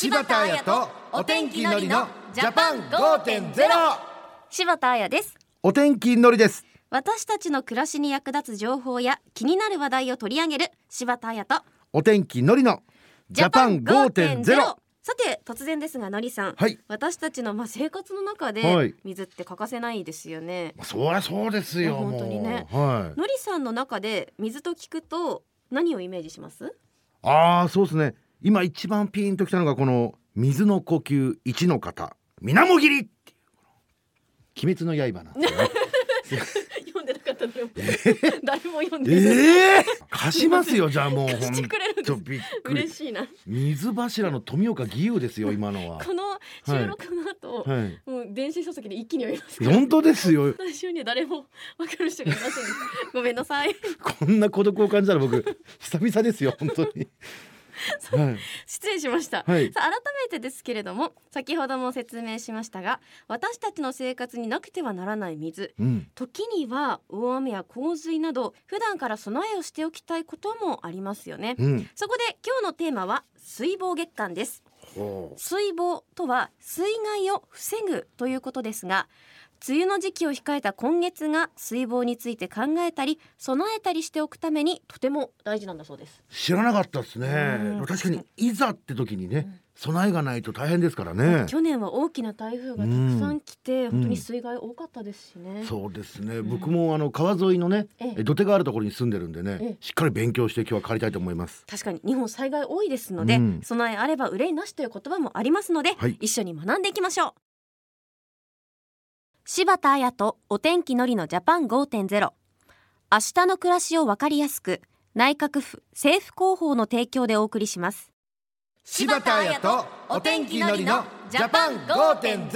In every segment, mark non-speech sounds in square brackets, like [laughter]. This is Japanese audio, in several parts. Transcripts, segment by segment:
柴田彩とお天気のりのジャパン5.0柴田彩です。お天気のりです。私たちの暮らしに役立つ情報や気になる話題を取り上げる柴田彩とお天気のりのジャパン5.0さて突然ですがのりさん、はい。私たちのまあ生活の中はでい。水って欠かせないですよね、そりゃそうですよ本当にね。はい。のりさんの中で水と聞くと何をイメージします？ああそうですね今一番ピンときたのがこの水の呼吸一の方。水面切りっていう鬼滅の刃なんですよね。[laughs] 読んでなかった誰も誰も読んでない、ええ貸しますよ [laughs] じゃあもう貸してくれるんです。ほんと。びっくり。嬉しいな。水柱の富岡義勇ですよ今のは。この収録の後、はい。もう電子書籍で一気に読みます。本当ですよ。私には誰も分かる人がいませんごめんなさいこんな孤独を感じたら僕久々ですよ本当に [laughs] はい。失礼しました、はい。さあ改めてですけれども先ほども説明しましたが私たちの生活になくてはならない水うん。時には大雨や洪水など普段から備えをしておきたいこともありますよね、うん。そこで今日のテーマは水防月間です。ほ水防とは水害を防ぐということですが梅雨の時期を控えた今月が水防について考えたり備えたりしておくためにとても大事なんだそうです。う知らなかったですね。うん。確かにいざって時にね備えがないと大変ですからね。去年は大きな台風がたくさん来て、本当に水害多かったですしね、そうですね、ん。僕もあの川沿いのねえええ。土手があるところに住んでるんでね、ええ。しっかり勉強して今日は帰りたいと思います。確かに日本災害多いですので、うん。備えあれば憂いなしという言葉もありますので、はい。一緒に学んでいきましょう柴田彩とお天気のりのジャパン5.0明日の暮らしをわかりやすく内閣府政府広報の提供でお送りします。柴田彩とお天気のりのジャパン5.0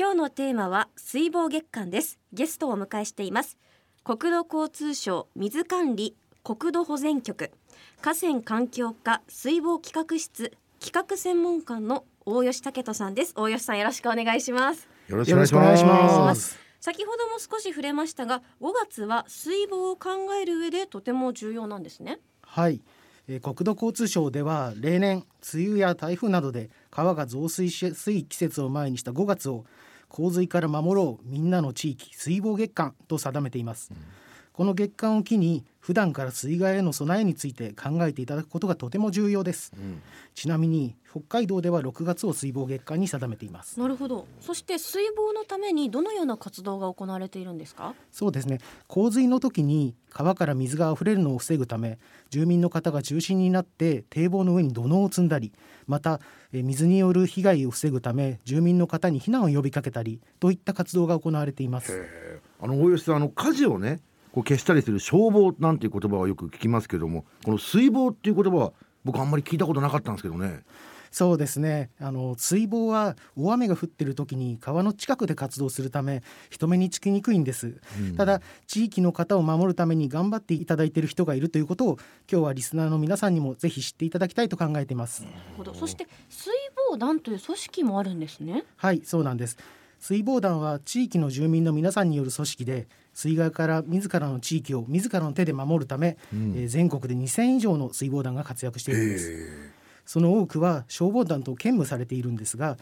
今日のテーマは水防月間です。ゲストをお迎えしています。国土交通省水管理国土保全局。河川環境課水防企画室企画専門官の大吉武人さんです。大吉さんよろしくお願いしますよろしくお願いします。先ほども少し触れましたが5月は水防を考える上でとても重要なんですね。はい、えー国土交通省では例年梅雨や台風などで川が増水しやすい季節を前にした5月を洪水から守ろうみんなの地域水防月間と定めています、この月間を機に普段から水害への備えについて考えていただくことがとても重要です。うん。ちなみに北海道では6月を水防月間に定めています。なるほどそして水防のためにどのような活動が行われているんですか？そうですね。洪水の時に川から水が溢れるのを防ぐため住民の方が中心になって堤防の上に土のうを積んだりまたえー水による被害を防ぐため住民の方に避難を呼びかけたりといった活動が行われています。あの大吉さんあの火事をねこう消したりする消防なんていう言葉はよく聞きますけどもこの水防っていう言葉は僕あんまり聞いたことなかったんですけどね。そうですね。あの水防は大雨が降っている時に川の近くで活動するため人目につきにくいんです、うん。ただ地域の方を守るために頑張っていただいている人がいるということを今日はリスナーの皆さんにもぜひ知っていただきたいと考えています。なるほど。そして水防団という組織もあるんですね。はいそうなんです。水防団は地域の住民の皆さんによる組織で水害から自らの地域を自らの手で守るため、うん。えー全国で2000以上の水防団が活躍しているんです。へその多くは消防団と兼務されているんですが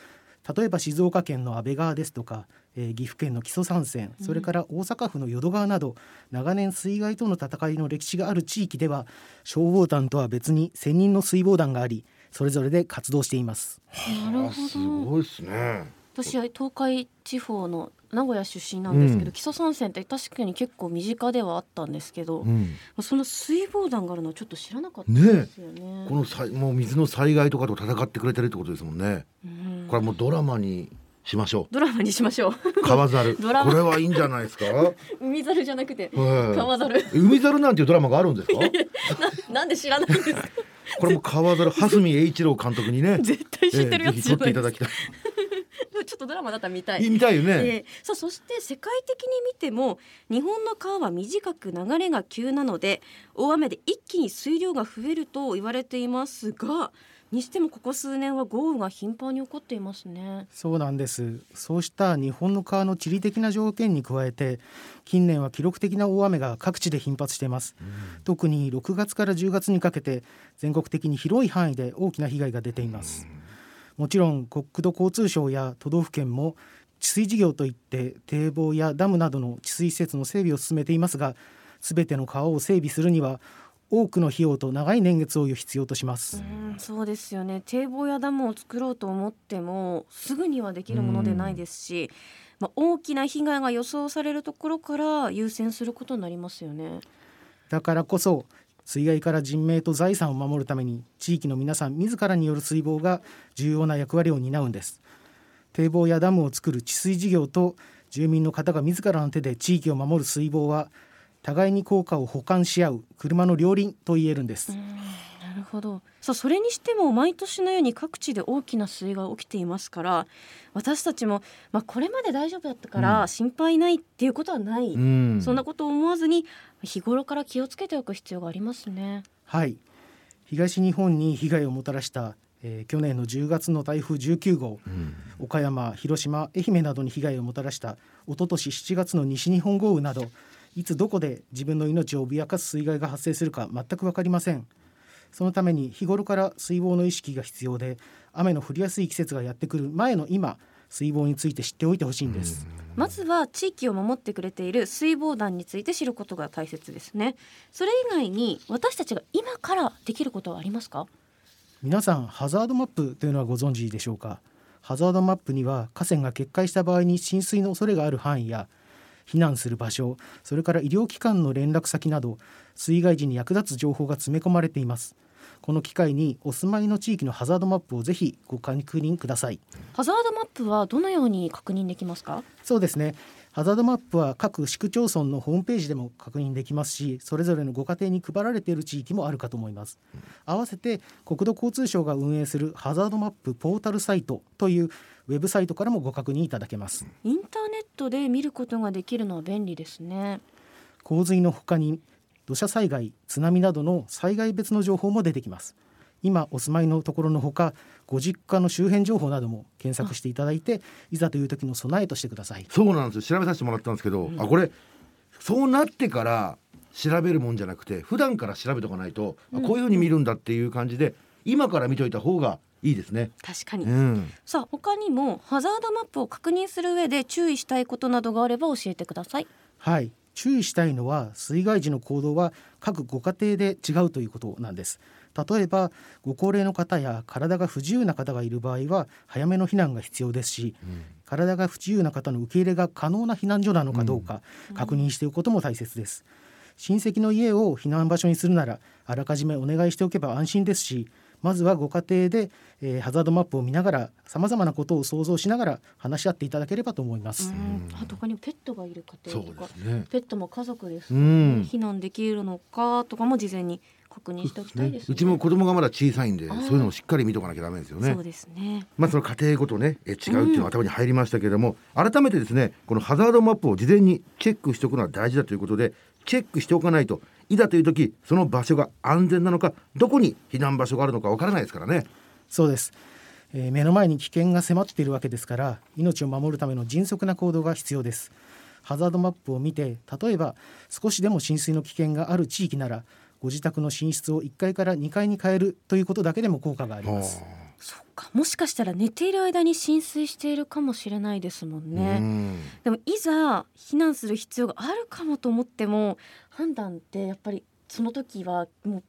例えば静岡県の安倍川ですとか、えー岐阜県の木曽山線それから大阪府の淀川など長年水害との戦いの歴史がある地域では消防団とは別に専任の水防団がありそれぞれで活動しています。なるほあすどごいですね私は東海地方の名古屋出身なんですけど、うん。木曽山線って確かに結構身近ではあったんですけど、うん。その水防団があるのはちょっと知らなかったですよね。このさもう水の災害とかと戦ってくれてるってことですもんね。うん。これはもうドラマにしましょドラマにしましょう。う川猿これはいいんじゃないですか？はい海猿じゃなくて川猿。海猿なんていうドラマがあるんですか？[laughs] ななんで知らないんですか？これも川猿 [laughs] 蓮見栄一郎監督にね。絶対知ってるやつええぜひ撮ってじゃないいですか。ただきたいちょっとドラマだったら見たい。見たいよね、えーさあそして世界的に見ても日本の川は短く流れが急なので大雨で一気に水量が増えると言われていますがにしてもここ数年は豪雨が頻繁に起こっていますね。そうなんです。そうした日本の川の地理的な条件に加えて近年は記録的な大雨が各地で頻発しています、特に6月から10月にかけて全国的に広い範囲で大きな被害が出ています、うんもちろん国土交通省や都道府県も治水事業といって堤防やダムなどの治水施設の整備を進めていますが全ての川を整備するには多くの費用と長い年月を必要としますうんそうですよね堤防やダムを作ろうと思ってもすぐにはできるものでないですし、まあ、大きな被害が予想されるところから優先することになりますよね。だからこそ水害から人命と財産を守るために地域の皆さん自らによる水防が重要な役割を担うんです。堤防やダムを作る治水事業と住民の方が自らの手で地域を守る水防は互いに効果を補完し合う車の両輪と言えるんです、なるほど。さあそれにしても毎年のように各地で大きな水害が起きていますから私たちも、まあ、これまで大丈夫だったから心配ないっていうことはない、うん。そんなことを思わずに日頃から気をつけておく必要がありますね。はい。東日本に被害をもたらした、えー去年の10月の台風19号。うん。岡山広島愛媛などに被害をもたらした一昨年7月の西日本豪雨などいつどこで自分の命を脅かす水害が発生するか全く分かりませんそのために日頃から水防の意識が必要で雨の降りやすい季節がやってくる前の今水防について知っておいてほしいんです、まずは地域を守ってくれている水防団について知ることが大切ですね。それ以外に私たちが今からできることはありますか？皆さんハザードマップというのはご存知でしょうか？ハザードマップには河川が決壊した場合に浸水の恐れがある範囲や避難する場所それから医療機関の連絡先など水害時に役立つ情報が詰め込まれています。この機会にお住まいの地域のハザードマップをぜひご確認ください。ハザードマップはどのように確認できますか？そうですねハザードマップは各市区町村のホームページでも確認できますしそれぞれのご家庭に配られている地域もあるかと思います。合わせて国土交通省が運営するハザードマップポータルサイトというウェブサイトからもご確認いただけます。インターネットで見ることができるのは便利ですね。洪水の他に土砂災害津波などの災害別の情報も出てきます今お住まいのところのほかご実家の周辺情報なども検索していただいていざという時の備えとしてください。そうなんですよ。調べさせてもらったんですけど、あこれそうなってから調べるもんじゃなくて普段から調べとかないと、あこういうふうに見るんだっていう感じで今から見といた方がいいですね。確かに。うん、さあ他にもハザードマップを確認する上で注意したいことなどがあれば教えてください。はい。注意したいのは水害時の行動は各ご家庭で違うということなんです例えばご高齢の方や体が不自由な方がいる場合は早めの避難が必要ですし体が不自由な方の受け入れが可能な避難所なのかどうか確認しておくことも大切です。親戚の家を避難場所にするならあらかじめお願いしておけば安心ですしまずはご家庭で、えーハザードマップを見ながらさまざまなことを想像しながら話し合っていただければと思います。うん。あと他にもペットがいる家庭とかね。ペットも家族ですね、うん。避難できるのかとかも事前に確認しておきたいですね。うちも子供がまだ小さいんでそういうのをしっかり見とかなきゃダメですよねそう。ですね。まあその家庭ごとねえ違うっていうのが頭に入りましたけれども、改めてですねこのハザードマップを事前にチェックしておくのは大事だということでチェックしておかないといざという時その場所が安全なのかどこに避難場所があるのかわからないですからね。そうです、えー目の前に危険が迫っているわけですから命を守るための迅速な行動が必要ですハザードマップを見て例えば少しでも浸水の危険がある地域ならご自宅の寝室を1階から2階に変えるということだけでも効果があります。そっか。もしかしたら寝ている間に浸水しているかもしれないですもんうね。ん。でもいざ避難する必要があるかもと思っても判断ってやっぱりその時はもう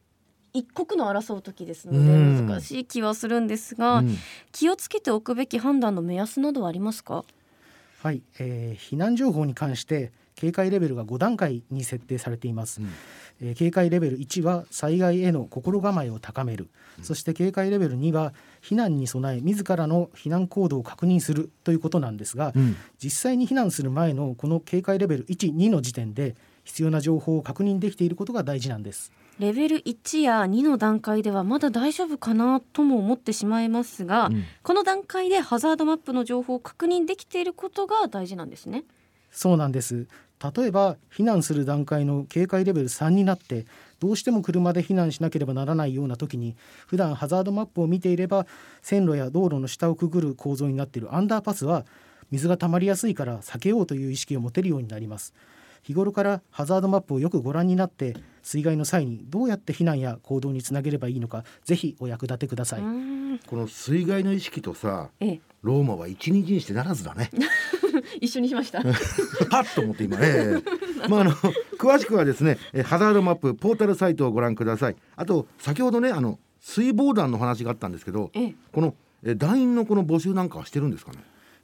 一刻の争う時ですのでうん。難しい気はするんですが、うん。気をつけておくべき判断の目安などはありますか？はい、えー避難情報に関して警戒レベルが5段階に設定されています、うん。えー警戒レベル1は災害への心構えを高める、そして警戒レベル2は避難に備え自らの避難行動を確認するということなんですが、うん。実際に避難する前のこの警戒レベル12の時点で必要な情報を確認できていることが大事なんです。レベル1や2の段階ではまだ大丈夫かなとも思ってしまいますが、うん。この段階でハザードマップの情報を確認できていることが大事なんですね。そうなんです例えば避難する段階の警戒レベル3になってどうしても車で避難しなければならないような時に普段ハザードマップを見ていれば線路や道路の下をくぐる構造になっているアンダーパスは水が溜まりやすいから避けようという意識を持てるようになります。日頃からハザードマップをよくご覧になって水害の際にどうやって避難や行動につなげればいいのかぜひお役立てください、この水害の意識とさええ、ローマは一日にしてならずだね [laughs] 一緒にしました。[laughs] パッと思って今。ええ。まああの詳しくはですねえハザードマップポータルサイトをご覧ください。あと先ほどねあの水防団の話があったんですけどええ、このえ団員のこの募集なんかはしてるんですかね？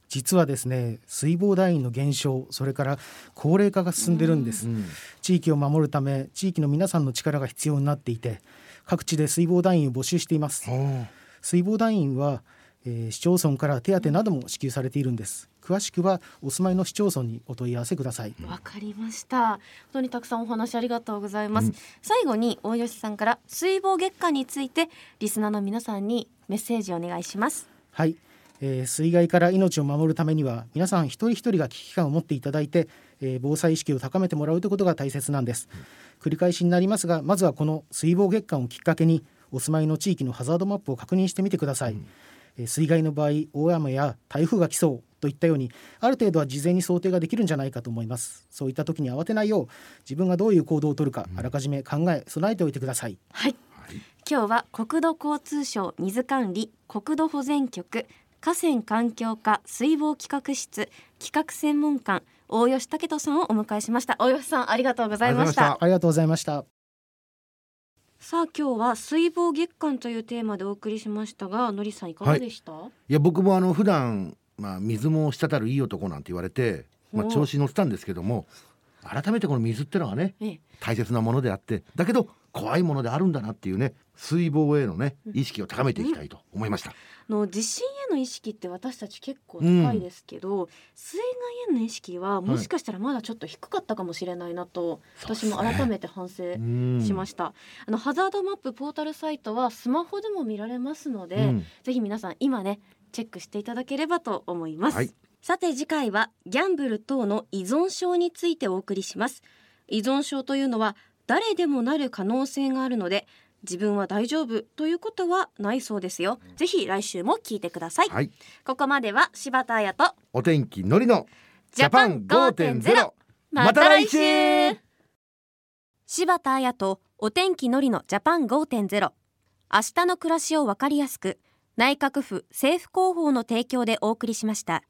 実はですね水防団員の減少それから高齢化が進んでるんです、うん。地域を守るため地域の皆さんの力が必要になっていて各地で水防団員を募集しています。あ。水防団員は、えー市町村から手当なども支給されているんです詳しくはお住まいの市町村にお問い合わせください。わかりました。本当にたくさんお話ありがとうございます。最後に大吉さんから水防月間についてリスナーの皆さんにメッセージをお願いします。はい、えー水害から命を守るためには皆さん一人一人が危機感を持っていただいて、えー防災意識を高めてもらうということが大切なんです、繰り返しになりますがまずはこの水防月間をきっかけにお住まいの地域のハザードマップを確認してみてください、えー水害の場合大雨や台風が来そうといったようにある程度は事前に想定ができるんじゃないかと思います。そういった時に慌てないよう自分がどういう行動を取るかあらかじめ考え備えておいてください。はい。今日は国土交通省水管理国土保全局河川環境課水防企画室企画専門官大吉武人さんをお迎えしました。大吉さんありがとうございました。ありがとうございまありがとうございました。さあ今日は水防月間というテーマでお送りしましたがのりさんいかがでした、いや僕もあの普段まあ水も滴るいい男なんて言われて、まあ、お調子に乗ってたんですけども改めてこの水ってのはねええ。大切なものであってだけど怖いものであるんだなっていうね水防へのね意識を高めていきたいと思いました。の地震への意識って私たち結構高いですけど、水害への意識はもしかしたらまだちょっと低かったかもしれないなと、そうですね。私も改めて反省うん。しました、あのハザードマップポータルサイトはスマホでも見られますので、うん。ぜひ皆さん今ねチェックしていただければと思います、はい。さて次回はギャンブル等の依存症についてお送りします。依存症というのは誰でもなる可能性があるので自分は大丈夫ということはないそうですよ。ぜひ来週も聞いてください、はい。ここまでは柴田彩とお天気のりのジャパン5.0また来週。柴田彩とお天気のりのジャパン5.0明日の暮らしをわかりやすく内閣府政府広報の提供でお送りしました。